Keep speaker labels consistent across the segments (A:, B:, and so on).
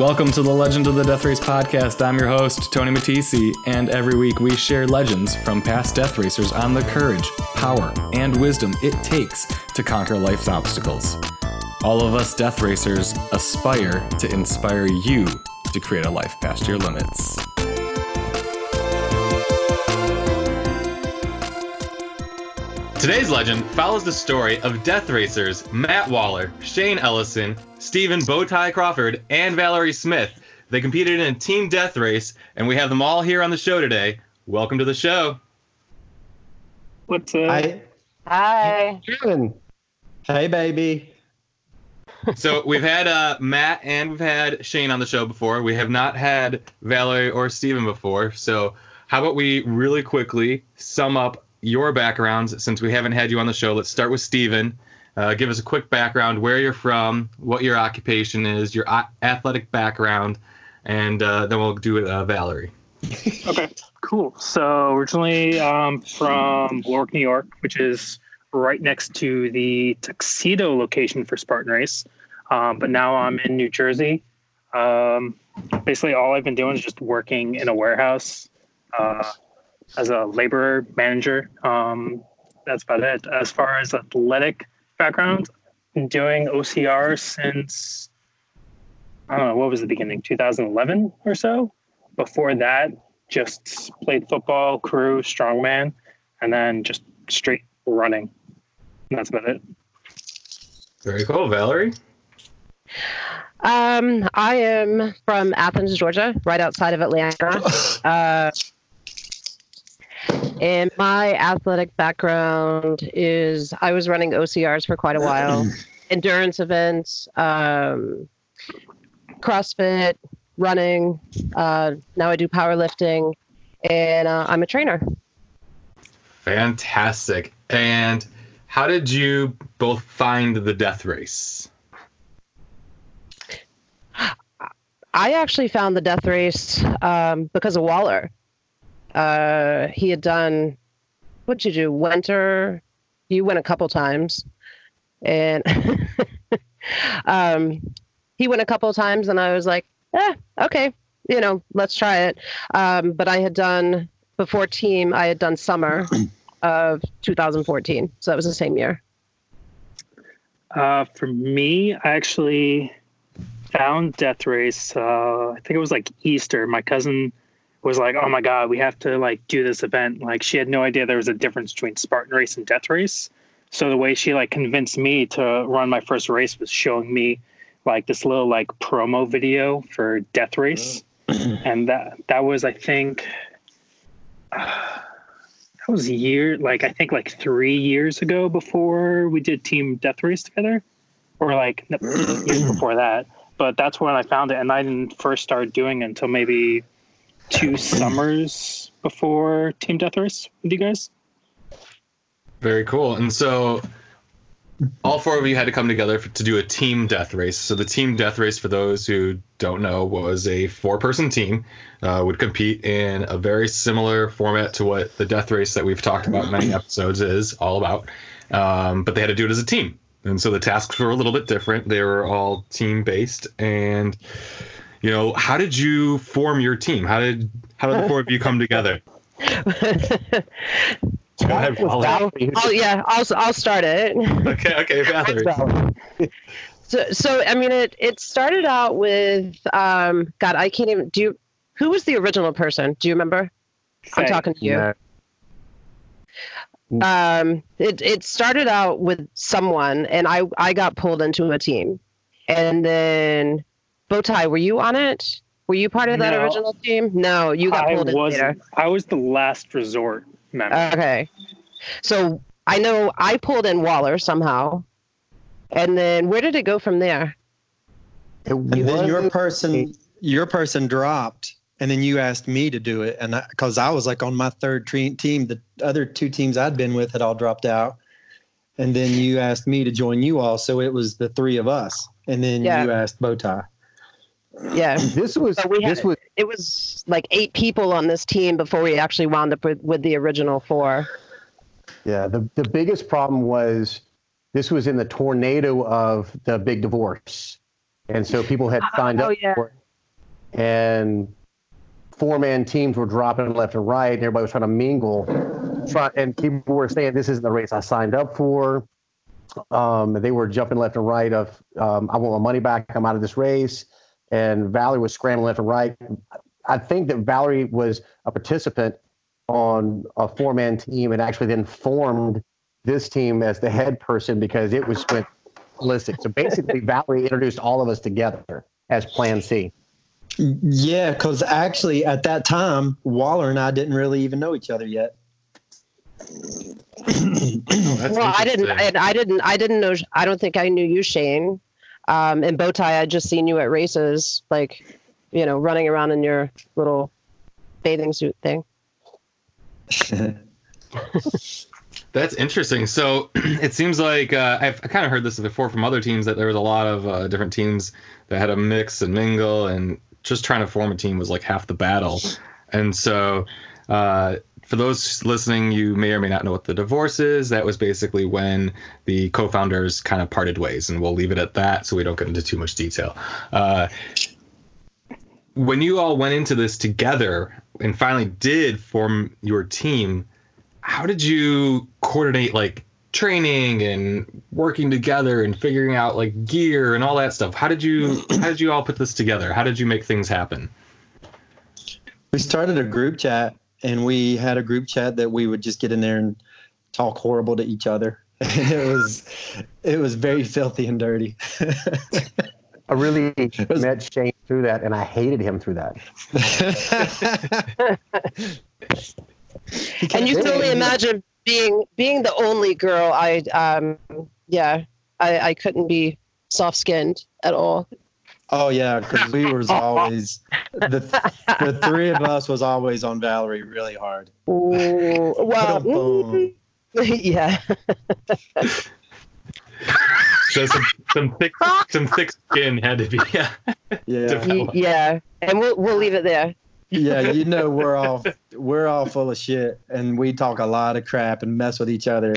A: Welcome to the Legend of the Death Race podcast. I'm your host, Tony Matisi, and every week we share legends from past death racers on the courage, power, and wisdom it takes to conquer life's obstacles. All of us death racers aspire to inspire you to create a life past your limits. Today's legend follows the story of death racers Matt Waller, Shane Ellison, Stephen Bowtie Crawford, and Valerie Smith. They competed in a team death race, and we have them all here on the show today. Welcome to the show.
B: What's up?
C: Hi.
D: Hi.
C: Hey, baby.
A: so we've had uh, Matt and we've had Shane on the show before. We have not had Valerie or Stephen before. So how about we really quickly sum up your backgrounds since we haven't had you on the show. Let's start with Stephen. Uh, give us a quick background, where you're from, what your occupation is, your a- athletic background, and uh, then we'll do it, uh, Valerie.
B: okay, cool. So originally um, from Warwick, New York, which is right next to the Tuxedo location for Spartan Race. Um, but now I'm in New Jersey. Um, basically, all I've been doing is just working in a warehouse. As a laborer manager. Um, that's about it. As far as athletic background, doing OCR since I don't know what was the beginning, 2011 or so. Before that, just played football, crew, strongman, and then just straight running. And that's about it.
A: Very cool, Valerie.
D: Um, I am from Athens, Georgia, right outside of Atlanta. Uh, and my athletic background is I was running OCRs for quite a while, endurance events, um, CrossFit, running. Uh, now I do powerlifting, and uh, I'm a trainer.
A: Fantastic. And how did you both find the death race?
D: I actually found the death race um, because of Waller uh, he had done what'd you do? Winter. You went a couple times, and um, he went a couple times, and I was like, eh, okay, you know, let's try it. Um, but I had done before team. I had done summer of 2014, so that was the same year.
B: Uh, for me, I actually found Death Race. Uh, I think it was like Easter. My cousin was like, "Oh my god, we have to like do this event." Like she had no idea there was a difference between Spartan race and Death race. So the way she like convinced me to run my first race was showing me like this little like promo video for Death race, and that that was I think uh, that was a year like I think like three years ago before we did Team Death Race together, or like years before that. But that's when I found it, and I didn't first start doing it until maybe two summers before Team Death Race with you guys.
A: Very cool. And so all four of you had to come together for, to do a team death race. So the team death race, for those who don't know, was a four-person team uh, would compete in a very similar format to what the death race that we've talked about many episodes is all about. Um, but they had to do it as a team, and so the tasks were a little bit different. They were all team-based, and you know, how did you form your team? How did how did the four of you come together?
D: Go ahead, oh yeah, I'll I'll start it.
A: Okay, okay, Valerie.
D: so so I mean it it started out with um God I can't even do you, who was the original person? Do you remember? I'm talking to you. Um it it started out with someone and I I got pulled into a team. And then Bowtie, were you on it? Were you part of that
B: No.
D: original team? No, you got
B: I
D: pulled in later.
B: wasn't. I was the last resort member.
D: Okay. So I know I pulled in Waller somehow. And then where did it go from there?
C: And then your person, your person dropped, and then you asked me to do it, and because I, was like on my third tre- team, the other two teams I'd been with had all dropped out, and then you asked me to join you all, so it was the three of us, and then
D: Yeah.
C: you asked Bowtie.
D: Yeah.
E: This was
D: So had,
E: this was
D: it was like eight people on this team before we actually wound up with, with the original four.
E: yeah. The the biggest problem was this was in the tornado of the big divorce, and so people had signed
D: Oh,
E: up
D: yeah.
E: for it, and four man teams were dropping left and right, and everybody was trying to mingle. Try, and people were saying, "This isn't the race I signed up for." Um, they were jumping left and right of, um, "I want my money back. I'm out of this race." And Valerie was scrambling left and right. I think that Valerie was a participant on a four man team and actually then formed this team as the head person because it was went holistic. So basically, Valerie introduced all of us together as Plan C.
C: Yeah, because actually at that time, Waller and I didn't really even know each other yet.
D: well, I didn't, I, I didn't, I didn't know. I don't think I knew you, Shane. Um, and Bowtie, I just seen you at races, like, you know, running around in your little bathing suit thing.
A: That's interesting. So it seems like uh, I've kind of heard this before from other teams that there was a lot of uh, different teams that had a mix and mingle, and just trying to form a team was like half the battle. And so, uh, for those listening, you may or may not know what the divorce is. That was basically when the co-founders kind of parted ways, and we'll leave it at that, so we don't get into too much detail. Uh, when you all went into this together and finally did form your team, how did you coordinate like training and working together and figuring out like gear and all that stuff? How did you how did you all put this together? How did you make things happen?
C: We started a group chat and we had a group chat that we would just get in there and talk horrible to each other. it was it was very filthy and dirty.
E: I really was, met Shane through that, and I hated him through that.
D: and you can only imagine being being the only girl. I um yeah, I I couldn't be soft skinned at all.
C: Oh yeah, because we was always the the three of us was always on Valerie really hard.
D: Ooh, well, mm, yeah.
A: so some, some thick some thick skin had to be yeah
C: yeah
D: yeah, and we'll we'll leave it there.
C: yeah, you know we're all we're all full of shit, and we talk a lot of crap and mess with each other,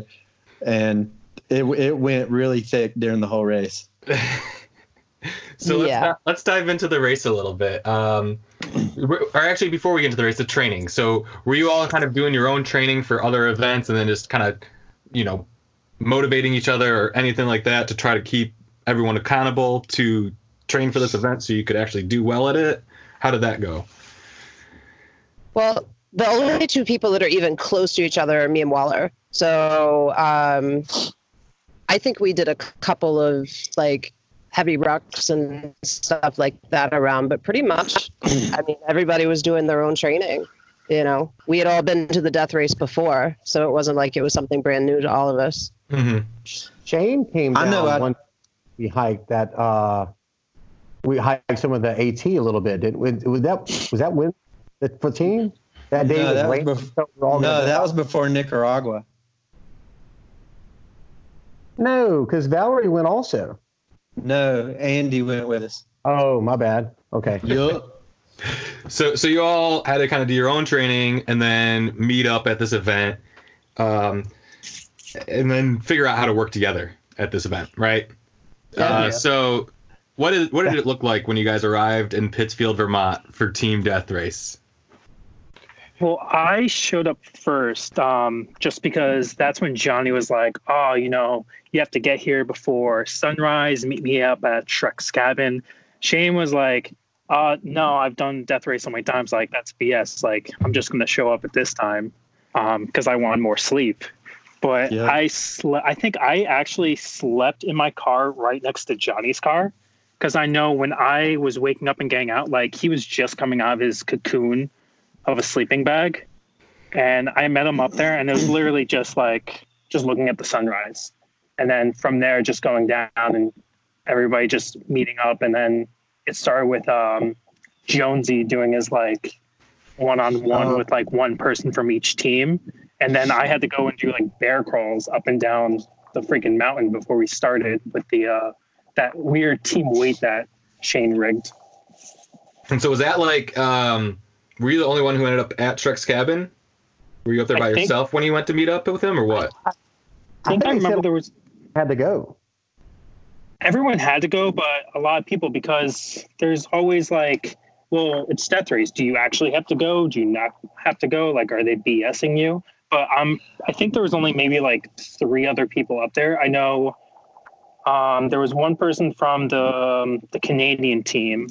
C: and it it went really thick during the whole race.
A: so let's yeah. let's dive into the race a little bit. Um, or actually, before we get into the race, the training. So were you all kind of doing your own training for other events, and then just kind of, you know, motivating each other or anything like that to try to keep everyone accountable to train for this event so you could actually do well at it? How did that go?
D: Well, the only two people that are even close to each other are me and Waller. So um, I think we did a couple of like heavy rucks and stuff like that around, but pretty much, I mean, everybody was doing their own training. You know, we had all been to the death race before, so it wasn't like it was something brand new to all of us.
A: Mm-hmm.
E: Shane came down I know, once we hiked that. Uh, we hiked some of the AT a little bit. Did was that was that when the for team that day no, was,
C: was before, no, that was before Nicaragua.
E: No, because Valerie went also.
C: No, Andy went with us.
E: Oh, my bad. Okay.
C: Yep.
A: so, so you all had to kind of do your own training and then meet up at this event, um, and then figure out how to work together at this event, right? Yeah, uh, yeah. So, what is what did it look like when you guys arrived in Pittsfield, Vermont, for Team Death Race?
B: Well, I showed up first um, just because that's when Johnny was like, oh, you know, you have to get here before sunrise, meet me up at Shrek's cabin. Shane was like, uh, no, I've done Death Race so many times. Like, that's BS. Like, I'm just going to show up at this time because um, I want more sleep. But yeah. I slept, I think I actually slept in my car right next to Johnny's car because I know when I was waking up and getting out, like, he was just coming out of his cocoon of a sleeping bag. And I met him up there, and it was literally just like just looking at the sunrise. And then from there, just going down and everybody just meeting up. And then it started with um, Jonesy doing his like one on one with like one person from each team. And then I had to go and do like bear crawls up and down the freaking mountain before we started with the uh, that weird team weight that Shane rigged.
A: And so was that like um, were you the only one who ended up at Shrek's cabin? Were you up there by yourself when you went to meet up with him, or what?
B: I, I think I, I remember there was
E: had to go.
B: Everyone had to go, but a lot of people because there's always like well, it's death race. Do you actually have to go? Do you not have to go? Like, are they BSing you? But um, I think there was only maybe like three other people up there. I know um, there was one person from the um, the Canadian team.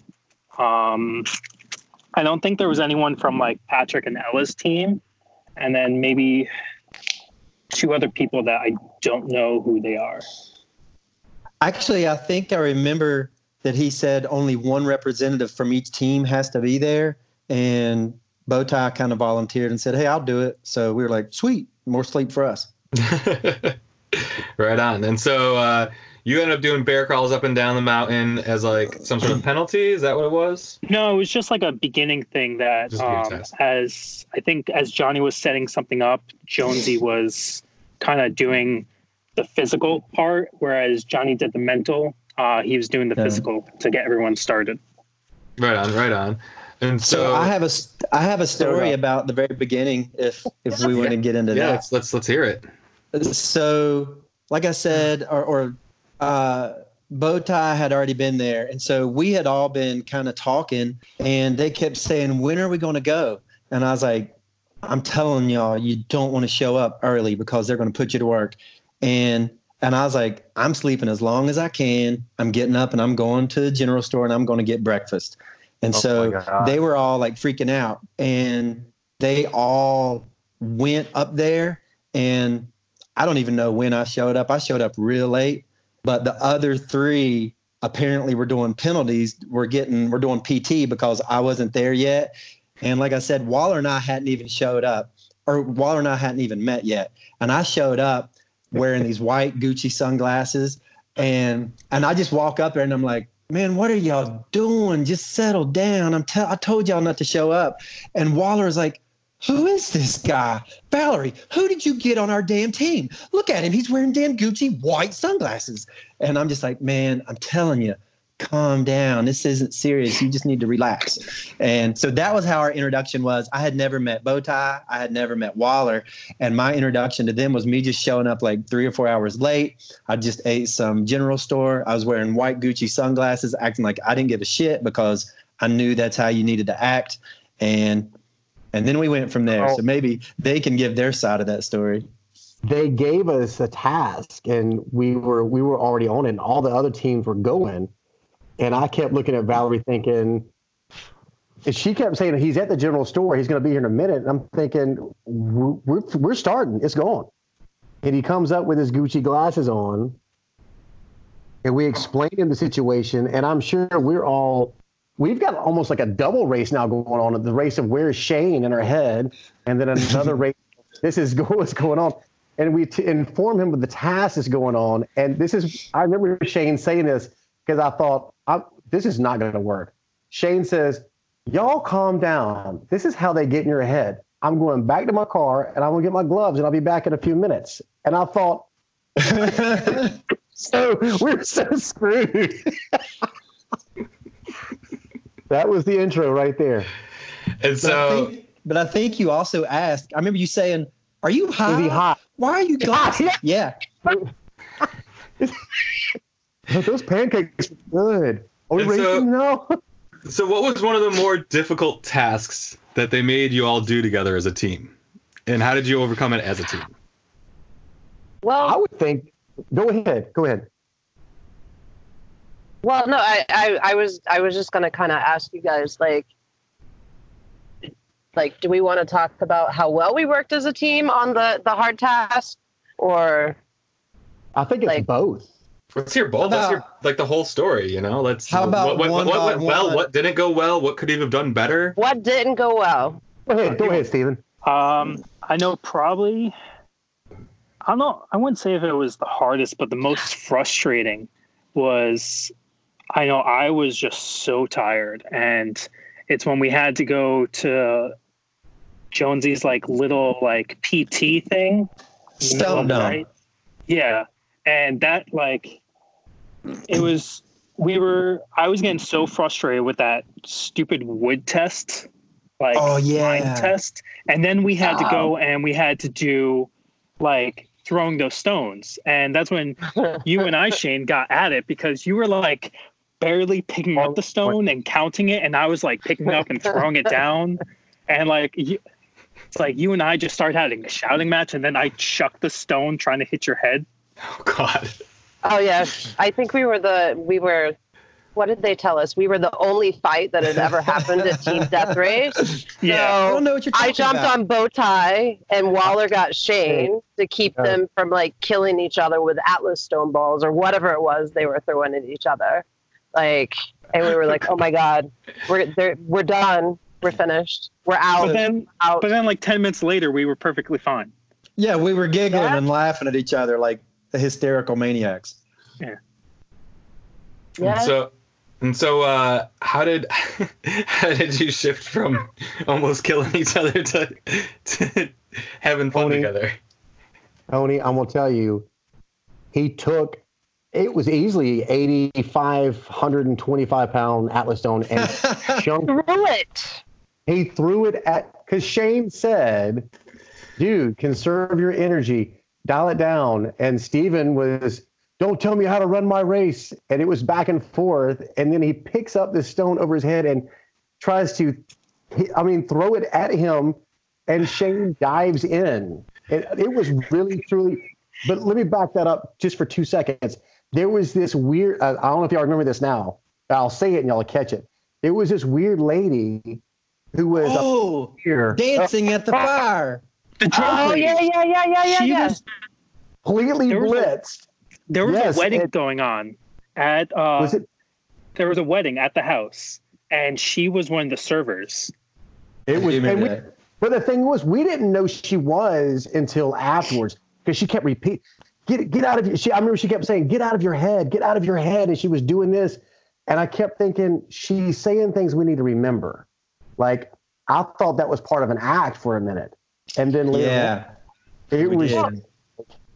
B: Um, I don't think there was anyone from like Patrick and Ella's team, and then maybe two other people that I don't know who they are.
C: Actually, I think I remember that he said only one representative from each team has to be there, and Bowtie kind of volunteered and said, "Hey, I'll do it." So we were like, "Sweet, more sleep for us."
A: right on. And so uh, you ended up doing bear crawls up and down the mountain as like some sort of penalty. Is that what it was?
B: No, it was just like a beginning thing that, um, as I think, as Johnny was setting something up, Jonesy was kind of doing the physical part, whereas Johnny did the mental. Uh, he was doing the yeah. physical to get everyone started.
A: Right on, right on. And so,
C: so, I have a I have a story about the very beginning. If if we want to get into
A: yeah,
C: that,
A: let's, let's let's hear it.
C: So, like I said, or, or uh, Bowtie had already been there, and so we had all been kind of talking, and they kept saying, "When are we going to go?" And I was like, "I'm telling y'all, you don't want to show up early because they're going to put you to work." And and I was like, "I'm sleeping as long as I can. I'm getting up and I'm going to the general store and I'm going to get breakfast." And oh so they were all like freaking out. And they all went up there. And I don't even know when I showed up. I showed up real late. But the other three apparently were doing penalties. We're getting, we're doing PT because I wasn't there yet. And like I said, Waller and I hadn't even showed up, or Waller and I hadn't even met yet. And I showed up wearing these white Gucci sunglasses. And and I just walk up there and I'm like, man, what are y'all doing? Just settle down. I'm tell I told y'all not to show up. And Waller is like, who is this guy? Valerie, who did you get on our damn team? Look at him. He's wearing damn Gucci white sunglasses. And I'm just like, man, I'm telling you, calm down. This isn't serious. You just need to relax. And so that was how our introduction was. I had never met Bowtie. I had never met Waller. And my introduction to them was me just showing up like three or four hours late. I just ate some general store. I was wearing white Gucci sunglasses, acting like I didn't give a shit because I knew that's how you needed to act. And and then we went from there. Oh. So maybe they can give their side of that story
E: they gave us a task and we were we were already on it and all the other teams were going and I kept looking at Valerie thinking, and she kept saying he's at the general store. He's going to be here in a minute. And I'm thinking, we're, we're starting. It's gone. And he comes up with his Gucci glasses on. And we explain him the situation. And I'm sure we're all, we've got almost like a double race now going on the race of where's Shane in her head. And then another race. This is what's going on. And we t- inform him of the task that's going on. And this is, I remember Shane saying this because I thought, I'm, this is not going to work. Shane says, Y'all calm down. This is how they get in your head. I'm going back to my car and I'm going to get my gloves and I'll be back in a few minutes. And I thought, so we're so screwed. That was the intro right there.
A: And so, but
C: I, think, but I think you also asked, I remember you saying, Are you high? Is he hot? Why are you going? yeah.
E: Those pancakes were good. Are we racing so, now?
A: so, what was one of the more difficult tasks that they made you all do together as a team? And how did you overcome it as a team?
E: Well, I would think. Go ahead. Go ahead.
D: Well, no, I, I, I was, I was just gonna kind of ask you guys, like, like, do we want to talk about how well we worked as a team on the the hard task, or?
E: I think it's like, both.
A: Let's hear both. Let's hear like the whole story. You know, let's.
C: How about
A: what,
C: what,
A: what went well? What didn't go well? What could he have done better?
D: What didn't go well?
E: Go ahead, go ahead, Stephen.
B: Um, I know probably. I don't know. I wouldn't say if it was the hardest, but the most frustrating was. I know I was just so tired, and it's when we had to go to Jonesy's like little like PT thing.
C: Stump
B: right? Yeah, and that like it was we were I was getting so frustrated with that stupid wood test, like
C: oh yeah
B: test, and then we had oh. to go and we had to do like throwing those stones, and that's when you and I Shane got at it because you were like barely picking up oh, the stone and counting it, and I was like picking up and throwing it down, and like you, it's like you and I just started having a shouting match, and then I chucked the stone trying to hit your head.
A: Oh God.
D: Oh yeah, I think we were the we were. What did they tell us? We were the only fight that had ever happened at Team Death Race.
B: Yeah.
C: I don't know what you're talking
D: I jumped
C: about.
D: on Bowtie, and Waller got Shane to keep
E: Yeah.
D: them from like killing each other with Atlas stone balls or whatever it was they were throwing at each other. Like, and we were like, "Oh my God, we're we're done. We're finished. We're out.
B: But then,
D: out."
B: but then, like ten minutes later, we were perfectly fine.
C: Yeah, we were giggling
D: Yeah.
C: and laughing at each other like the hysterical maniacs.
D: yeah.
A: So, and so, uh, how did how did you shift from almost killing each other to to having fun
E: Tony.
A: together?
E: Tony, I'm gonna tell you, he took. It was easily 8,525 pound Atlas stone and chunked
D: Threw it.
E: he threw it at because Shane said, "Dude, conserve your energy, dial it down." And Stephen was, "Don't tell me how to run my race." And it was back and forth. And then he picks up this stone over his head and tries to, I mean, throw it at him. And Shane dives in. It, it was really, truly. But let me back that up just for two seconds. There was this weird. Uh, I don't know if y'all remember this now. I'll say it and y'all catch it. There was this weird lady who was
C: Oh,
E: here
C: dancing at the fire.
B: The drunk
D: Oh
B: lady.
D: yeah, yeah, yeah, yeah, yeah,
B: She
D: yeah.
B: was
E: completely
B: There was a-
E: blitzed.
B: there was
E: Yes,
B: a wedding
E: it-
B: going on at uh
E: was it?
B: there was a wedding at the house and she was one of the servers
E: It was. And we, but the thing was, we didn't know she was until afterwards because she kept repeat, get get out of your. She, I remember she kept saying, "Get out of your head, get out of your head," and she was doing this, and I kept thinking she's saying things we need to remember. Like I thought that was part of an act for a minute, and then later
C: Yeah,
E: on, it was.
C: did.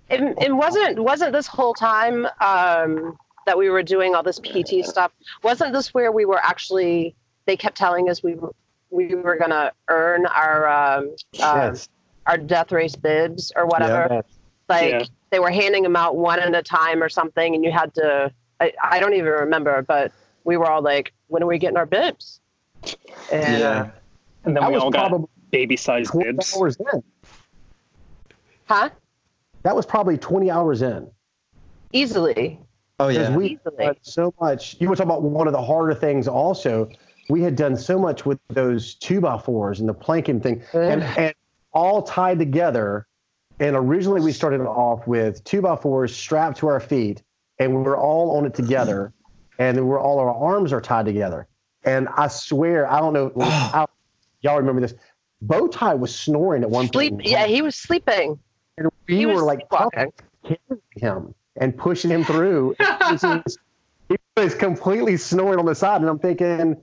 D: it, it wasn't wasn't this whole time um, that we were doing all this PT stuff. Wasn't this where we were actually? They kept telling us we were, we were gonna earn our um, uh,
E: Yes.
D: our death race bibs or whatever.
E: Yes.
D: Like
B: Yeah.
D: they were handing them out one at a time or something, and you had to. I, I don't even remember, but we were all like, "When are we getting our bibs?" And
C: yeah.
B: and then
E: That
B: we
E: was
B: all got
E: probably
B: baby sized
E: 20
B: bibs
E: hours in.
D: huh?
E: That was probably 20 hours in.
D: Easily.
C: Oh yeah.
E: we
D: Easily.
E: had so much. You were talking about one of the harder things. Also, we had done so much with those two by fours and the planking thing, and, and all tied together. And originally, we started off with two by fours strapped to our feet, and we were all on it together, and we're all our arms are tied together. And I swear, I don't know, I, y'all remember this? Bowtie was snoring at one
D: Sleep.
E: point.
D: Yeah, he was sleeping.
E: and we
D: he
E: were like
D: sleepwalking.
E: carrying him and pushing him through. This is- he was completely snoring on the side, and I'm thinking,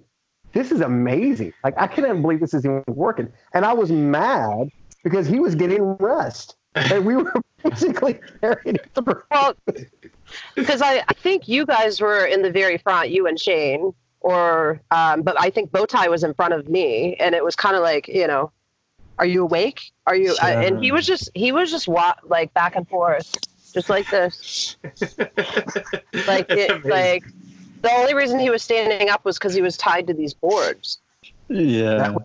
E: this is amazing. Like I couldn't believe this is even working, and I was mad because he was getting rest, and we were basically carrying him through.
D: Well, because I, I think you guys were in the very front, you and Shane, or um, but I think Bowtie was in front of me, and it was kind of like you know, are you awake? Are you? Uh, and he was just he was just wa- like back and forth, just like this, like it, like the only reason he was standing up was because he was tied to these boards.
C: Yeah.
E: Was-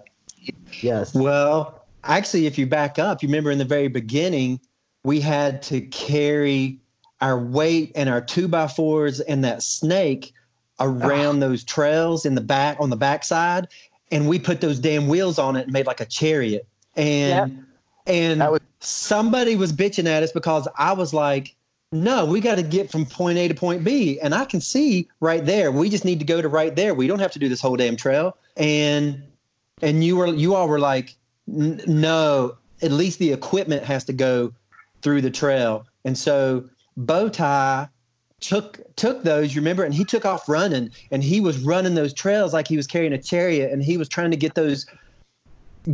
E: Yes.
C: Well, actually, if you back up, you remember in the very beginning, we had to carry our weight and our two by fours and that snake around ah. those trails in the back on the backside, and we put those damn wheels on it and made like a chariot. And and
E: That was-
C: somebody was bitching at us because I was like, "No, we got to get from point A to point B," and I can see right there. We just need to go to right there. We don't have to do this whole damn trail. And and you were you all were like "N- no at least the equipment has to go through the trail. And so bowtie took took those you remember and he took off running and he was running those trails like he was carrying a chariot and he was trying to get those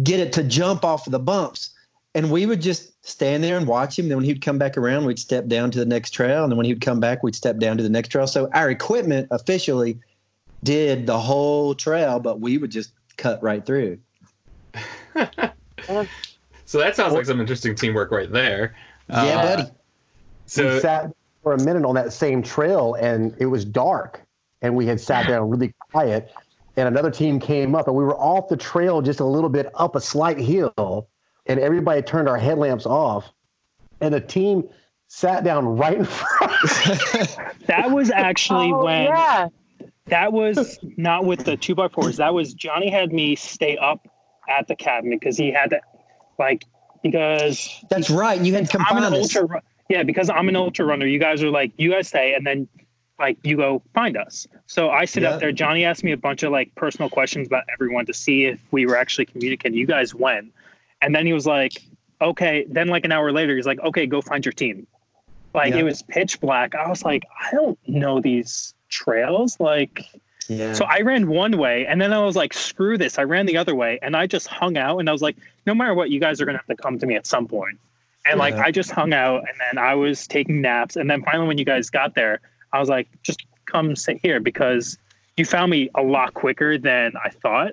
C: get it to jump off of the bumps. And we would just stand there and watch him. Then when he'd come back around we'd step down to the next trail. And then when he'd come back we'd step down to the next trail. So our equipment officially did the whole trail but we would just cut right through
A: so that sounds like some interesting teamwork right there.
C: yeah
A: Uh,
C: buddy
E: we sat for a minute on that same trail, and it was dark. and we had sat down really quiet. And another team came up, and we were off the trail just a little bit up a slight hill, and everybody turned our headlamps off, and the team sat down right in front.
B: that was actually
D: Oh,
B: when
D: yeah.
B: that was not with the two by fours. That was Johnny had me stay up at the cabin because he had to, like, because
C: That's right. You had
B: I'm an
C: us.
B: ultra. Yeah, because I'm an ultra runner. You guys are like, you guys stay, and then like you go find us. So I sit
C: Yeah.
B: up there. Johnny asked me a bunch of like personal questions about everyone to see if we were actually communicating. You guys went, and then he was like, okay. Then like an hour later, he's like, okay, go find your team. Like
C: Yeah.
B: it was pitch black. I was like, I don't know these trails. Like
C: Yeah.
B: so I ran one way and then I was like, screw this. I ran the other way and I just hung out and I was like, no matter what, you guys are gonna have to come to me at some point. And like I just hung out and then I was taking naps. And then finally when you guys got there, I was like, just come sit here because you found me a lot quicker than I thought.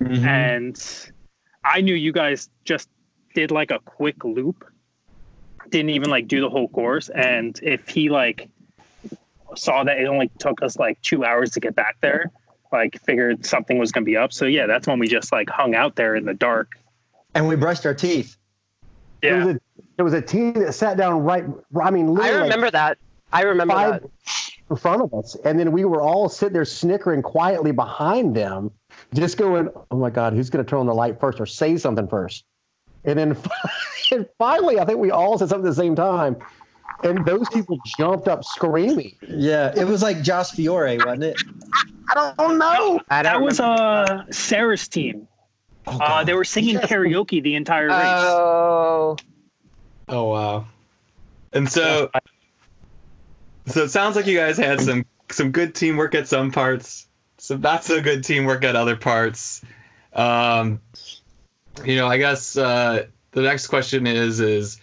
C: Mhm.
B: And I knew you guys just did like a quick loop, didn't even like do the whole course. And if he like saw that it only took us like two hours to get back there, like figured something was gonna be up. So yeah, that's when we just like hung out there in the dark.
C: and we brushed our teeth.
E: There
B: Yeah.
E: was a there was a team that sat down right. I mean,
D: I
E: literally like
D: remember that. I remember
E: five
D: that.
E: in front of us, and then we were all sitting there snickering quietly behind them, just going, "Oh my God, who's going to turn on the light first or say something first? And then and finally, I think we all said something at the same time, and those people jumped up screaming.
C: Yeah, it was like Josh Fiore, wasn't it?
E: I don't know.
D: I don't
B: That was uh Sarah's team.
C: Oh,
B: Uh, they were singing
E: Yes.
B: karaoke the entire race.
D: Oh,
A: Oh wow. And so so it sounds like you guys had some some good teamwork at some parts, some not so good teamwork at other parts. Um you know, I guess uh the next question is is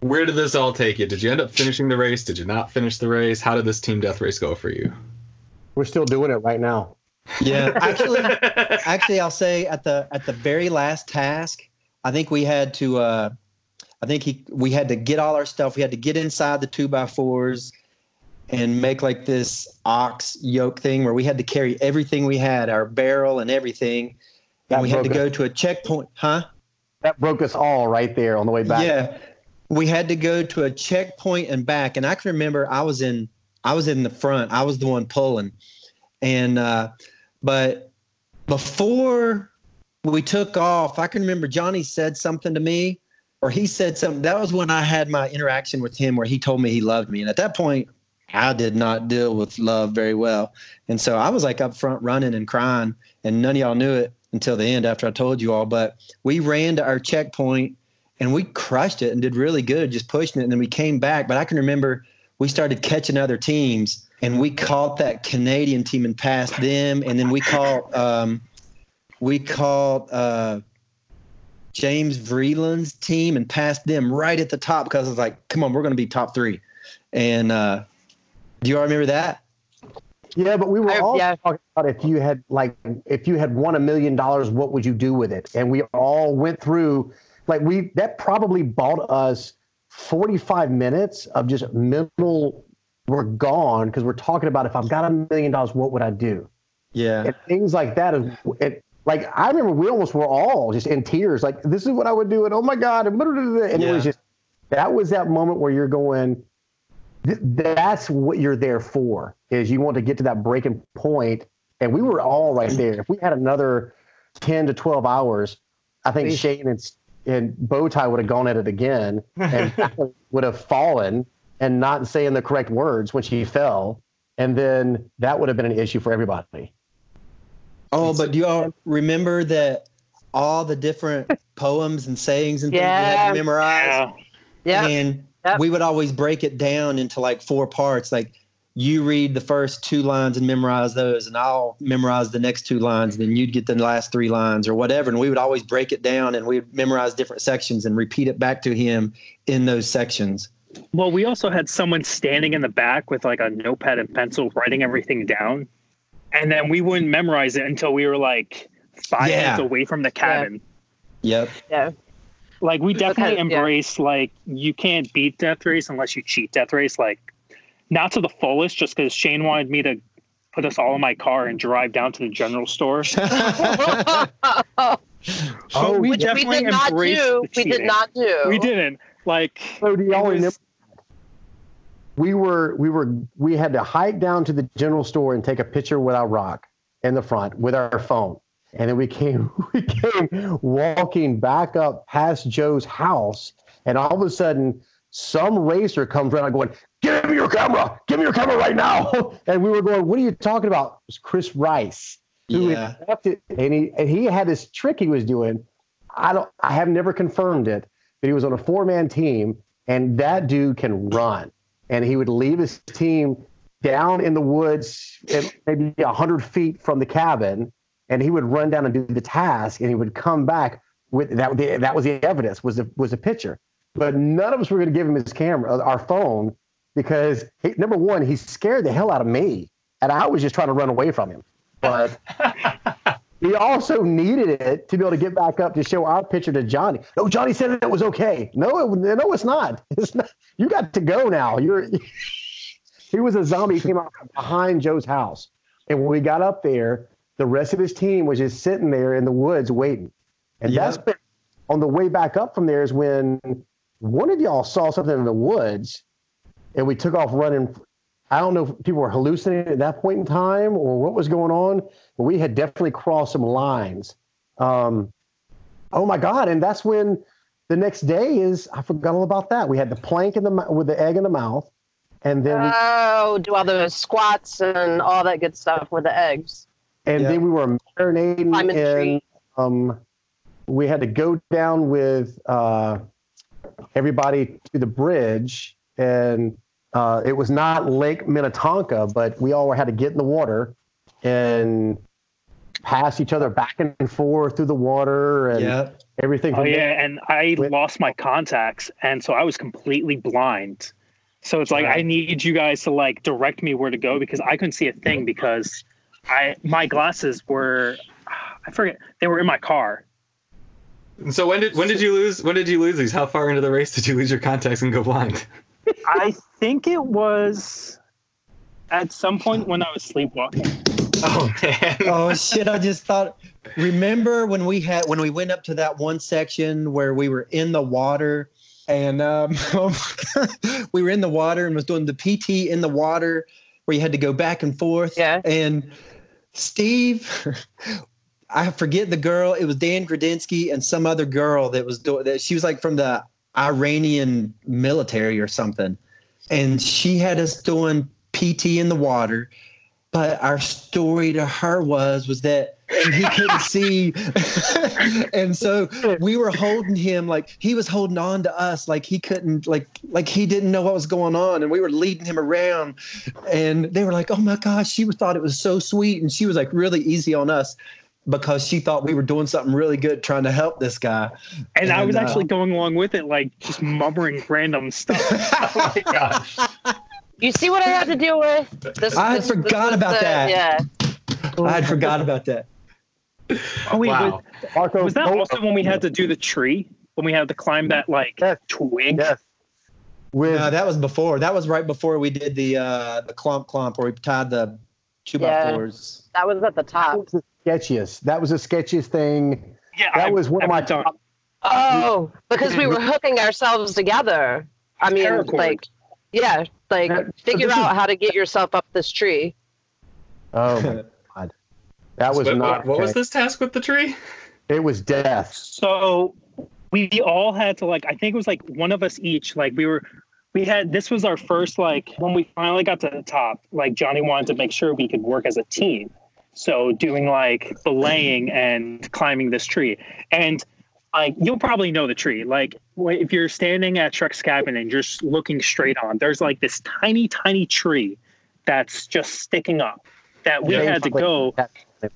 A: where did this all take you? Did you end up finishing the race? Did you not finish the race? How did this team death race go for you?
E: We're still doing it right now.
C: yeah. Actually, actually, I'll say at the at the very last task, I think we had to. Uh, I think he we had to get all our stuff. We had to get inside the two by fours and make like this ox yoke thing where we had to carry everything we had, our barrel and everything.
E: That
C: And we had to go
E: us.
C: to a checkpoint, huh?
E: That broke us all right there on the way back.
C: Yeah. We had to go to a checkpoint and back. And I can remember I was in I was in the front. I was the one pulling. And uh but before we took off, I can remember Johnny said something to me or he said something. That was when I had my interaction with him where he told me he loved me. And at that point, I did not deal with love very well. And so I was like up front running and crying, and none of y'all knew it until the end after I told you all. But we ran to our checkpoint and we crushed it and did really good just pushing it. And then we came back. But I can remember we started catching other teams and we caught that Canadian team and passed them. And then we caught, um, we caught, uh, James Vreeland's team and passed them right at the top because I was like, come on, we're going to be top three. And uh, do you all remember that?
E: Yeah, but we were
D: I-
E: all
D: yeah.
E: talking about if you had like if you had won a million dollars, what would you do with it? And we all went through like we that probably bought us 45 minutes of just mental we're gone because we're talking about if I've got a million dollars, what would I do?
C: Yeah.
E: And things like that. it like I remember we almost were all just in tears, like this is what I would do, and oh my god, and, and it was just that was that moment where you're going, th- that's what you're there for, is you want to get to that breaking point, and we were all right there. If we had another ten to twelve hours, I think Shane and and Bowtie would have gone at it again, and would have fallen and not saying the correct words when she fell, and then that would have been an issue for everybody.
C: Oh, but do you all remember that all the different poems and sayings and things we had
D: Yeah.
C: to memorize?
B: Yeah.
D: yeah.
C: And
D: Yep.
C: we would always break it down into like four parts. Like you read the first two lines and memorize those, and I'll memorize the next two lines, and then you'd get the last three lines or whatever. And we would always break it down and we'd memorize different sections and repeat it back to him in those sections.
B: Well, we also had someone standing in the back with like a notepad and pencil writing everything down. And then we wouldn't memorize it until we were like five
C: Yeah.
B: minutes away from the cabin. Yeah.
C: Yep.
D: Yeah.
B: Like we definitely
D: Okay, yeah.
B: embrace like you can't beat death race unless you cheat death race. Like not to the fullest, just because Shane wanted me to put us all in my car and drive down to the general store.
E: Oh,
B: we
D: Which we did not do.
B: the
D: We did not do.
B: We didn't. Like
E: So do y'all
B: was-
E: remember? We were we were we had to hike down to the general store and take a picture with our rock in the front with our phone, and then we came we came walking back up past Joe's house, and all of a sudden some racer comes around going, "Give me your camera! Give me your camera right now!" And we were going, "What are you talking about?" It was Chris Rice who
C: Yeah.
E: had it, and he and he had this trick he was doing. I don't. I have never confirmed it, but he was on a four man team, and that dude can run. And he would leave his team down in the woods, at maybe hundred feet from the cabin, and he would run down and do the task, and he would come back with that. That was the evidence was the was a picture. But none of us were going to give him his camera, our phone, because he, number one, he scared the hell out of me, and I was just trying to run away from him. But he also needed it to be able to get back up to show our picture to Johnny. No, Johnny said it was okay. No, it, no, it's not. It's not. You got to go now. You're. he was a zombie. He came out behind Joe's house, and when we got up there, the rest of his team was just sitting there in the woods waiting. And
C: Yep.
E: that's been, on the way back up from there is when one of y'all saw something in the woods, and we took off running. I don't know if people were hallucinating at that point in time or what was going on, but we had definitely crossed some lines. Um, oh my God! And that's when the next day is. I forgot all about that. We had the plank in the with the egg in the mouth, and then we,
D: Oh, do all those squats and all that good stuff with the eggs.
E: and
C: Yeah.
E: then we were marinating
D: Climb a
E: in. Um, we had to go down with uh, everybody to the bridge, and uh, it was not Lake Minnetonka, but we all had to get in the water and pass each other back and forth through the water and
C: Yeah.
E: everything.
B: Oh yeah, and I
E: With-
B: lost my contacts, and so I was completely blind. So it's like I need you guys to like direct me where to go because I couldn't see a thing because I my glasses were I forget they were in my car.
A: And so when did when did you lose when did you lose these? How far into the race did you lose your contacts and go blind?
B: I think it was at some point when I was sleepwalking.
A: Oh man.
C: Oh shit! I just thought. Remember when we had when we went up to that one section where we were in the water, and um, we were in the water and was doing the PT in the water, where you had to go back and forth.
D: Yeah.
C: And Steve, I forget the girl. It was Dan Gradinsky and some other girl that was doing that. She was like from the Iranian military or something, and she had us doing PT in the water. But our story to her was was that he couldn't see. And so we were holding him like he was holding on to us like he couldn't like like he didn't know what was going on. And we were leading him around. And they were like oh my gosh she thought it was so sweet. And she was like really easy on us because she thought we were doing something really good trying to help this guy
B: And I was
C: uh,
B: actually going along with it, like just mumbling random stuff.
A: oh my gosh.
D: You see what I had to deal with? This,
C: I had
D: this-
C: forgot
D: this
C: about
D: the-
C: that.
D: Yeah.
C: i had forgot about that
B: Oh wait,
A: Wow.
E: Marco,
B: was that
E: Polo-
B: also when we had to do the tree? When we had to climb that like
E: Yes.
B: twig?
E: Yes. With
C: no that was before that was right before we did the uh the clump clump where we tied the two
D: Yeah.
C: by fours
D: That was at the
E: that
D: top.
E: was the sketchiest. That was the sketchiest thing.
B: Yeah,
E: That
B: I've
E: was one of my
B: done.
E: top
D: Oh, because we were hooking ourselves together. I mean,
B: Paracord.
D: like, yeah, like
E: Yeah,
D: figure
E: this is-
D: out how to get yourself up this tree.
E: Oh my god, that was
A: what,
E: not.
A: what, what was this task with the tree?
E: It was death.
B: So we all had to like I think it was like one of us each like we were we had this was our first like when we finally got to the top like Johnny wanted to make sure we could work as a team. So doing like belaying and climbing this tree and like you'll probably know the tree like if you're standing at Shrek's cabin and you're just looking straight on there's like this tiny tiny tree that's just sticking up that we
A: Yeah.
B: had to go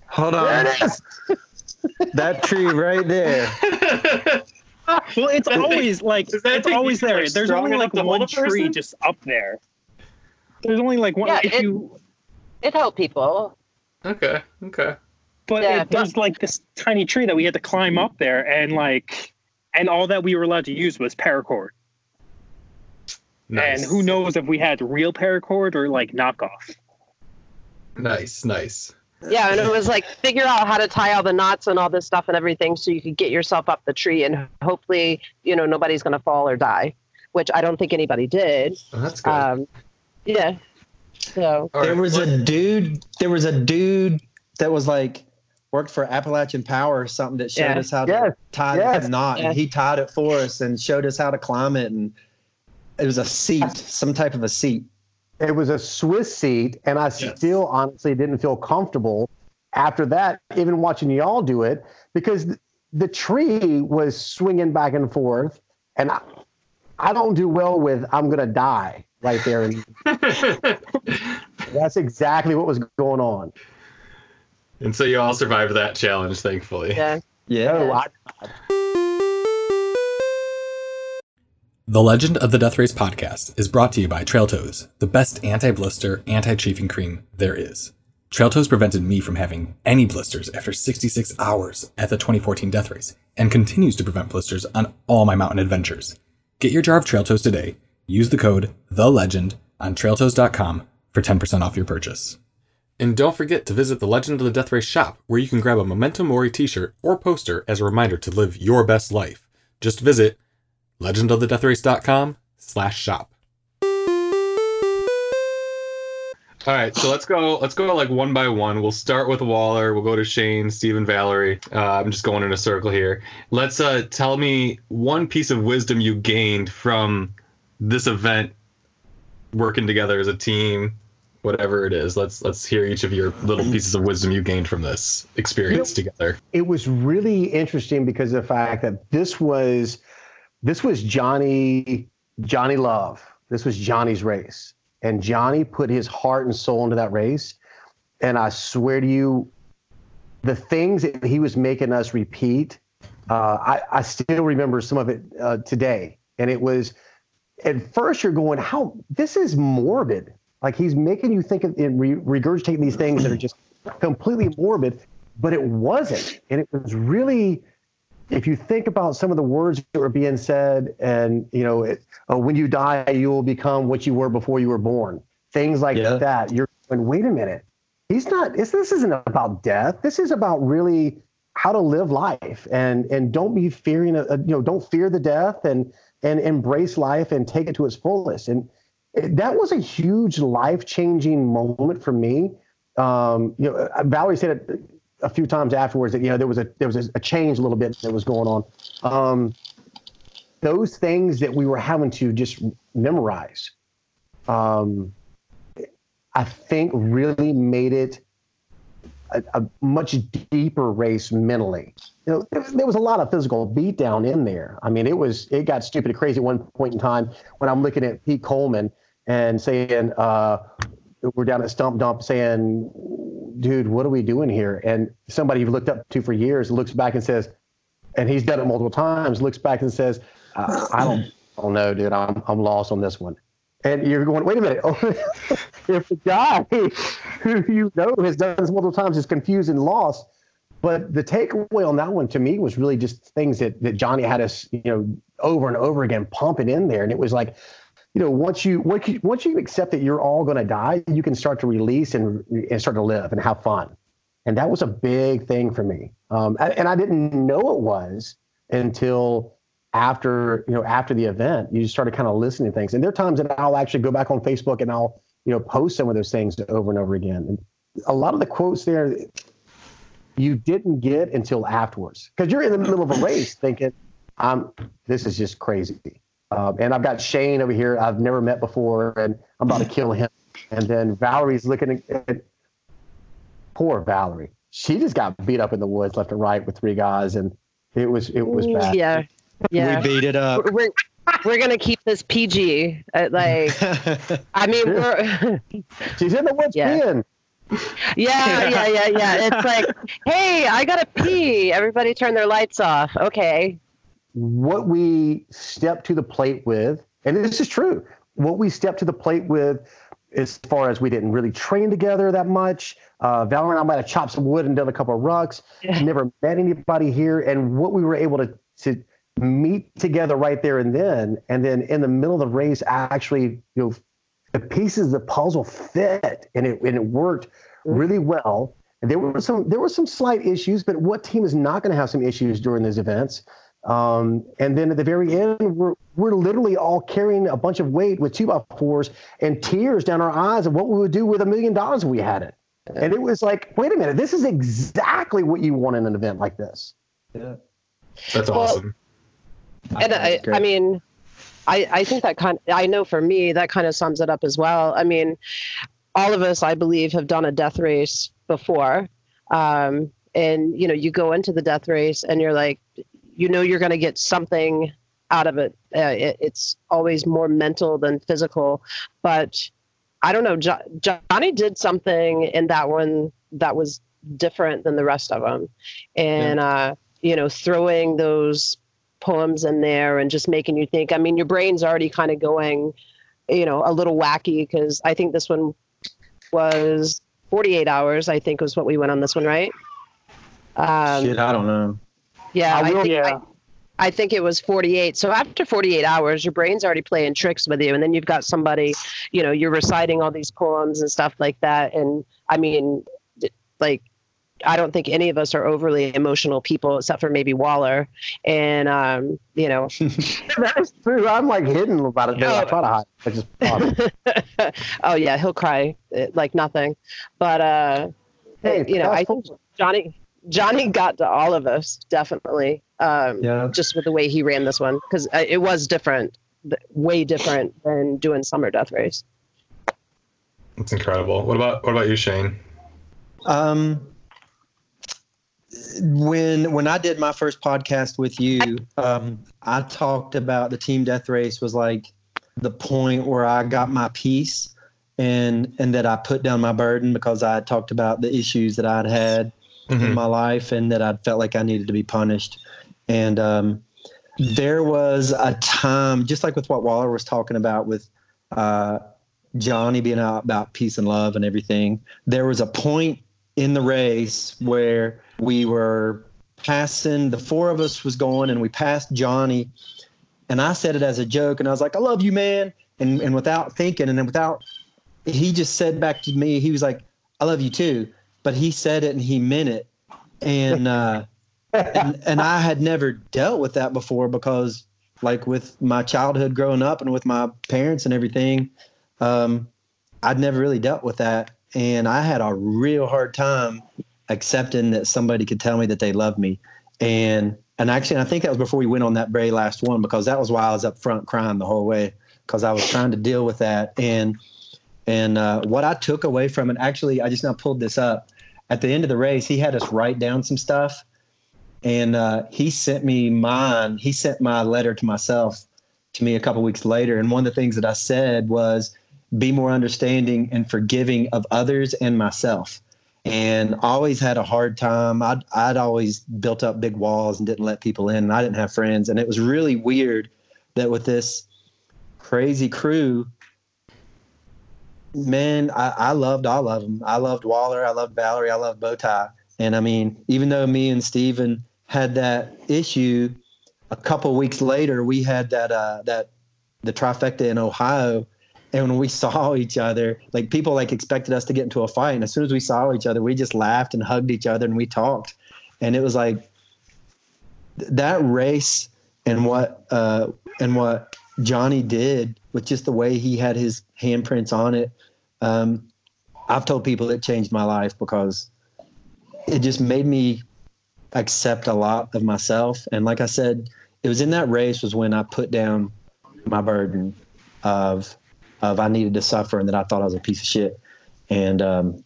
C: hold on
E: it is.
C: that tree right there
B: Well, it's always like it's always
A: need to be,
B: there.
A: like,
B: There's only like one tree
A: person?
B: just up there. There's only like one.
D: Yeah,
B: if
D: it-
B: you,
D: It helped people.
A: Okay, okay.
B: but
D: Yeah,
B: it, there's like this tiny tree that we had to climb up there, and like, and all that we were allowed to use was paracord.
A: Nice.
B: And who knows if we had real paracord or like knockoff.
A: Nice, nice.
D: Yeah, and it was like figure out how to tie all the knots and all this stuff and everything so you could get yourself up the tree and hopefully, you know, nobody's going to fall or die, which I don't think anybody did.
A: Oh, that's good.
D: Um, yeah. So
A: All
C: there was
A: what-
C: a dude. There was a dude that was like worked for Appalachian Power or something that showed
D: Yeah.
C: us how to
E: Yes,
C: tie
E: yes.
C: the knot,
D: Yeah.
C: and he tied it for us and showed us how to climb it. And it was a seat, some type of a seat.
E: It was a Swiss seat, and I
A: Yes.
E: still honestly didn't feel comfortable after that, even watching y'all do it, because the tree was swinging back and forth, and I, I don't do well with I'm gonna die right there, and that's exactly what was going on.
A: and so you all survived that challenge, thankfully.
D: yeah.
C: Yeah.
E: No, I,
A: The Legend of the Death Race podcast is brought to you by Trail Toes, the best anti-blister, anti-chafing cream there is. Trail Toes prevented me from having any blisters after 66 hours at the 2014 Death Race, and continues to prevent blisters on all my mountain adventures. Get your jar of Trail Toes today. Use the code THELEGEND on trailtoes.com for 10% off your purchase. And don't forget to visit the Legend of the Death Race shop, where you can grab a Memento Mori t-shirt or poster as a reminder to live your best life. Just visit legendofthedeathrace.com slash shop. All right, so let's go. Let's go like one by one. We'll start with Waller. We'll go to Shane, Stephen, Valerie. Uh, I'm just going in a circle here. Let's uh, tell me one piece of wisdom you gained from this event, working together as a team, whatever it is. Let's let's hear each of your little pieces of wisdom you gained from this experience together.
E: it was really interesting because of the fact that this was this was Johnny Johnny Love. This was Johnny's race. And Johnny put his heart and soul into that race. And I swear to you, the things that he was making us repeat, uh, I, I still remember some of it uh, today. And it was, at first, you're going, how, this is morbid. Like he's making you think of, and re- regurgitating these things that are just completely morbid, but it wasn't. And it was really, if you think about some of the words that were being said, and you know, it, oh, when you die, you will become what you were before you were born. Things like
C: Yeah.
E: that. You're going, wait a minute. He's not. This, this isn't about death. This is about really how to live life, and and don't be fearing. A, you know, don't fear the death, and and embrace life and take it to its fullest. And that was a huge life changing moment for me. Um, you know, uh, Valerie said it a few times afterwards that you know there was a there was a, a change a little bit that was going on. Um, those things that we were having to just memorize, um, I think really made it a, a much deeper race mentally. You know, there, there was a lot of physical beatdown in there. I mean, it was it got stupid and crazy at one point in time when I'm looking at Pete Coleman and saying, uh, we're down at Stump Dump saying, dude, what are we doing here? And somebody you've looked up to for years looks back and says, and he's done it multiple times, looks back and says, I, I don't, I don't know, dude, I'm, I'm lost on this one. And you're going, wait a minute. if the guy who you know has done this multiple times is confused and lost, but the takeaway on that one to me was really just things that, that Johnny had us, you know, over and over again pumping in there. And it was like, you know, once you once you, accept that you're all going to die, you can start to release and and start to live and have fun. And that was a big thing for me. Um, and I didn't know it was until after you know after the event. You just started kind of listening to things. And there are times that I'll actually go back on Facebook and I'll you know post some of those things over and over again. And a lot of the quotes there you didn't get until afterwards because you're in the middle of a race thinking, "I'm this is just crazy." Um, and I've got Shane over here I've never met before, and I'm about to kill him. And then Valerie's looking at poor Valerie. She just got beat up in the woods left and right with three guys, and it was it was bad.
D: Yeah. Yeah.
C: We beat it up.
D: We're, we're gonna keep this PG. Uh, like, I mean, we're
E: She's in the woods
D: Yeah.
E: peeing.
D: yeah, yeah, yeah, yeah. It's like, hey, I gotta pee. Everybody turn their lights off. Okay.
E: What we stepped to the plate with, and this is true, what we stepped to the plate with, as far as we didn't really train together that much. Uh, Valerie and I might have chopped some wood and done a couple of rucks.
D: Yeah.
E: Never met anybody here, and what we were able to to meet together right there and then, and then in the middle of the race, actually, you know, the pieces of the puzzle fit and it and it worked really well. And there were some there were some slight issues, but what team is not going to have some issues during those events? Um, and then at the very end, we're we're literally all carrying a bunch of weight with two by fours and tears down our eyes of what we would do with a million dollars if we had it. And it was like, wait a minute, this is exactly what you want in an event like this.
C: Yeah.
A: That's
D: Well,
A: awesome.
D: And I, I mean, I, I think that kind I know for me, that kind of sums it up as well. I mean, all of us, I believe, have done a death race before. Um, and, you know, you go into the death race and you're like, you know, you're going to get something out of it. Uh, it. It's always more mental than physical. But I don't know. Jo- Johnny did something in that one that was different than the rest of them. And, uh, you know, throwing those poems in there and just making you think. I mean, your brain's already kind of going, you know, a little wacky because I think this one was 48 hours. I think was what we went on this one, right? Um,
C: Shit, I don't know.
D: yeah,
E: I
D: I, think
B: yeah.
D: I, I think it was 48. So after 48 hours, your brain's already playing tricks with you, and then you've got somebody, you know, you're reciting all these poems and stuff like that. And I mean, like. I don't think any of us are overly emotional people, except for maybe Waller. And um, you know,
E: that is true. I'm like hidden about it. I try to hide. I just thought
D: oh yeah, he'll cry uh, like nothing. But uh,
E: hey,
D: you know, I think. Johnny Johnny got to all of us definitely. Um,
C: Yeah.
D: just with the way he ran this one because it was different, way different than doing summer death race.
A: It's incredible. What about what about you, Shane?
C: Um, when when I did my first podcast with you, um, I talked about the team death race was like the point where I got my peace and and that I put down my burden because I had talked about the issues that I'd had in
A: Mhm.
C: my life and that I felt like I needed to be punished. And um, there was a time, just like with what Waller was talking about with uh, Johnny being out about peace and love and everything, there was a point in the race where we were passing, the four of us was going and we passed Johnny. And I said it as a joke and I was like, I love you, man. And, and without thinking and then without, he just said back to me, he was like, I love you too but he said it and he meant it and uh and, and i had never dealt with that before because like with my childhood growing up and with my parents and everything um i'd never really dealt with that and i had a real hard time accepting that somebody could tell me that they love me and and actually i think that was before we went on that very last one because that was why i was up front crying the whole way because i was trying to deal with that and and uh, what I took away from it, actually, I just now pulled this up. At the end of the race, he had us write down some stuff, and uh, he sent me mine. He sent my letter to myself to me a couple weeks later. And one of the things that I said was, "Be more understanding and forgiving of others and myself." And always had a hard time. I'd I'd always built up big walls and didn't let people in. And I didn't have friends, and it was really weird that with this crazy crew man, I, I loved all of them. I loved Waller. I loved Valerie. I loved Bowtie. And I mean, even though me and Stephen had that issue, a couple weeks later, we had that, uh, that, the trifecta in Ohio. And when we saw each other, like people like expected us to get into a fight. And as soon as we saw each other, we just laughed and hugged each other and we talked. And it was like th- that race and what, uh, and what Johnny did with just the way he had his handprints on it. Um, I've told people it changed my life because it just made me accept a lot of myself. And like I said, it was in that race was when I put down my burden of of I needed to suffer and that I thought I was a piece of shit. And um,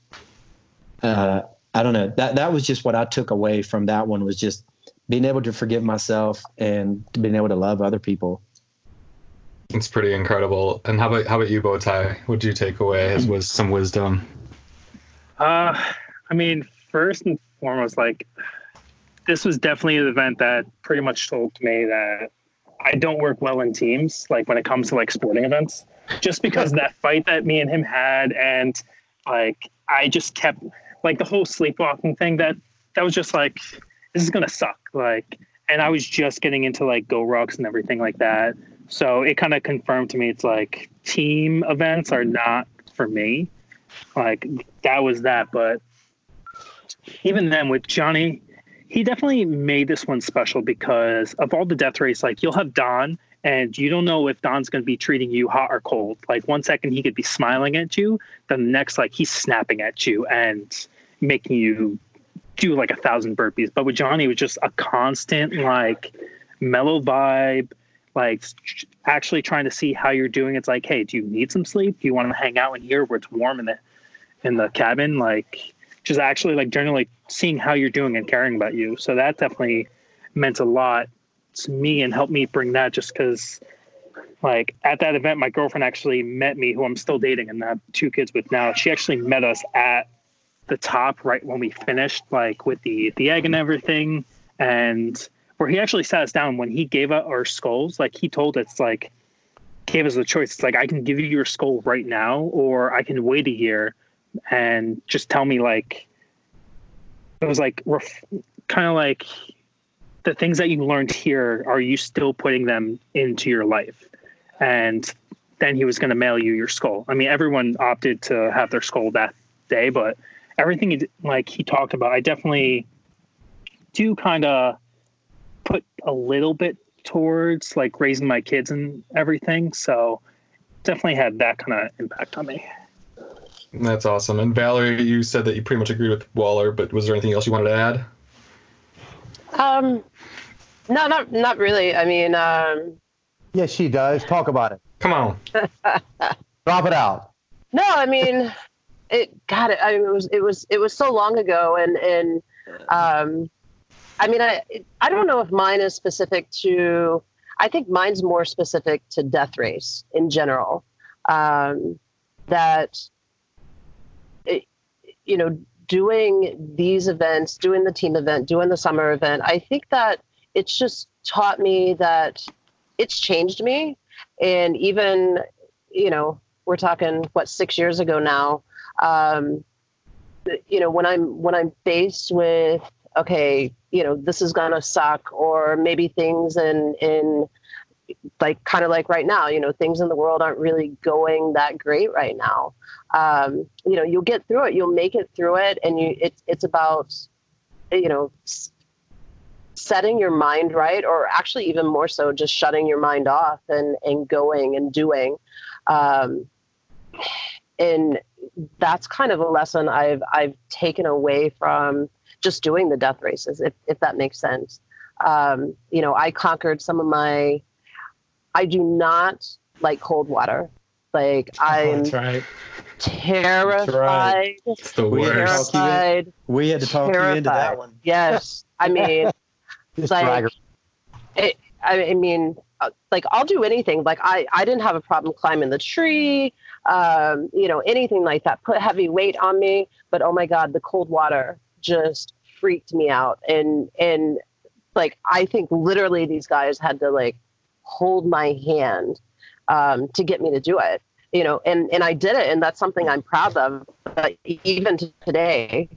C: uh, I don't know that that was just what I took away from that one was just being able to forgive myself and being able to love other people.
A: It's pretty incredible. And how about how about you, Bowtie? What did you take away as was some wisdom?
B: Uh, I mean, first and foremost, like this was definitely an event that pretty much told me that I don't work well in teams. Like when it comes to like sporting events, just because that fight that me and him had, and like I just kept like the whole sleepwalking thing. That that was just like this is gonna suck. Like, and I was just getting into like GORUCKs and everything like that. So it kind of confirmed to me it's like team events are not for me. Like that was that, but even then with Johnny, he definitely made this one special because of all the death race. Like you'll have Don, and you don't know if Don's going to be treating you hot or cold. Like one second he could be smiling at you, then the next like he's snapping at you and making you do like a thousand burpees. But with Johnny, it was just a constant like mellow vibe, like actually trying to see how you're doing. It's like, hey, do you need some sleep? Do you want to hang out in here where it's warm in the in the cabin? Like just actually like generally seeing how you're doing and caring about you. So that definitely meant a lot to me and helped me bring that just because like at that event my girlfriend actually met me who i'm still dating and have two kids with now. She actually met us at the top right when we finished like with the the egg and everything. And where he actually sat us down. When he gave us our skulls like he told us like gave us the choice. It's like i can give you your skull right now or i can wait a year and just tell me like it was like ref- kind of like the things that you learned here are you still putting them into your life? And then he was going to mail you your skull. I mean everyone opted to have their skull that day but everything he, like he talked about i definitely do kind of put a little bit towards like raising my kids and everything so definitely had that kind of impact on me
A: that's awesome and valerie you said that you pretty much agreed with waller but was there anything else you wanted to add
D: um, no, not not really. I mean, um,
E: yes, she does. Talk about it.
A: Come on,
E: drop it out.
D: No, I mean, it. got it. I mean, it was it was it was so long ago, and and um, I mean, I I don't know if mine is specific to. I think mine's more specific to Death Race in general. Um, that, it, you know, doing these events, doing the team event, doing the summer event, I think that it's just taught me that it's changed me. And even, you know, we're talking what six years ago now. Um, you know, when I'm when I'm faced with okay, you know, this is gonna suck, or maybe things in in like kind of like right now, you know, things in the world aren't really going that great right now um, you know you'll get through it. You'll make it through it. And you it's it's about you know setting your mind right or actually even more so just shutting your mind off and and going and doing. Um, and that's kind of a lesson i've i've taken away from just doing the death races if, if that makes sense. Um, you know i conquered some of my i do not like cold water like i'm
C: that's right
D: terrified. Right.
A: It's the worst.
D: Terrified.
C: We had to talk terrified. you into that one.
D: Yes, I mean, like, it, I mean, uh, like I'll do anything. Like I, I didn't have a problem climbing the tree, um, you know, anything like that. Put heavy weight on me, but oh my god, the cold water just freaked me out. And and like I think literally these guys had to like hold my hand um, to get me to do it you know, and and I did it, and that's something I'm proud of. But even today,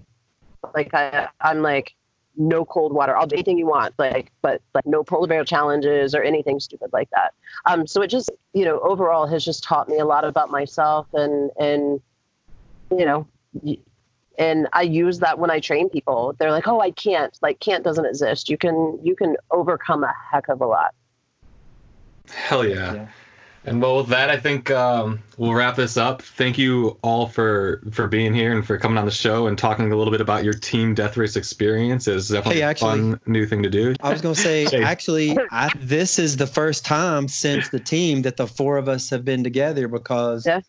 D: like I, I'm like, no cold water. I'll do anything you want, like, but like no polar bear challenges or anything stupid like that. Um, so it just, you know, overall has just taught me a lot about myself, and and you know, and I use that when I train people. They're like, oh, I can't. Like, can't doesn't exist. You can you can overcome a heck of a lot.
A: Hell yeah. yeah. And well, with that, I think um, we'll wrap this up. Thank you all for for being here and for coming on the show and talking a little bit about your team death race experience. It's definitely hey, actually, a fun new thing to do.
C: I was going to say, hey. actually, I, this is the first time since the team that the four of us have been together because yeah.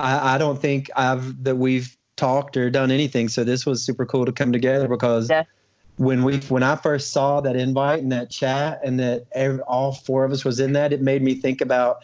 C: I, I don't think I've that we've talked or done anything. So this was super cool to come together because. Yeah when we when I first saw that invite and that chat and that every, all four of us was in that, it made me think about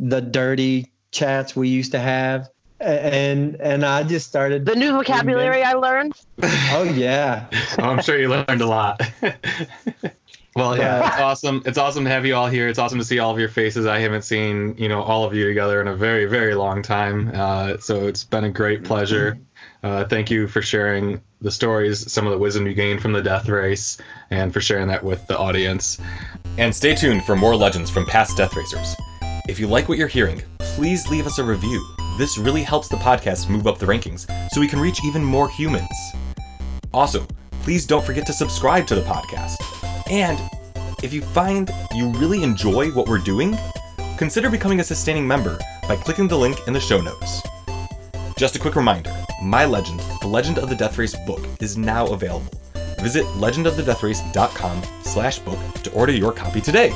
C: the dirty chats we used to have. And and I just started
D: the new vocabulary I learned.
C: Oh yeah,
A: oh, I'm sure you learned a lot. well, yeah, it's awesome. It's awesome to have you all here. It's awesome to see all of your faces. I haven't seen you know all of you together in a very very long time. Uh, so it's been a great pleasure. Uh, thank you for sharing the stories, some of the wisdom you gained from the death race, and for sharing that with the audience. And stay tuned for more legends from past Death Racers. If you like what you're hearing, please leave us a review. This really helps the podcast move up the rankings so we can reach even more humans. Also, please don't forget to subscribe to the podcast. And if you find you really enjoy what we're doing, consider becoming a sustaining member by clicking the link in the show notes. Just a quick reminder My Legend, the Legend of the Death Race book, is now available. Visit legendofthedeathrace.com slash book to order your copy today.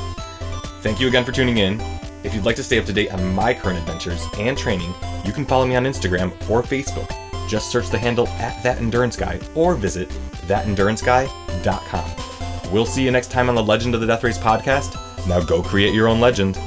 A: Thank you again for tuning in. If you'd like to stay up to date on my current adventures and training, you can follow me on Instagram or Facebook. Just search the handle at That Endurance Guy or visit thatenduranceguy.com. We'll see you next time on the Legend of the Death Race podcast. Now go create your own legend.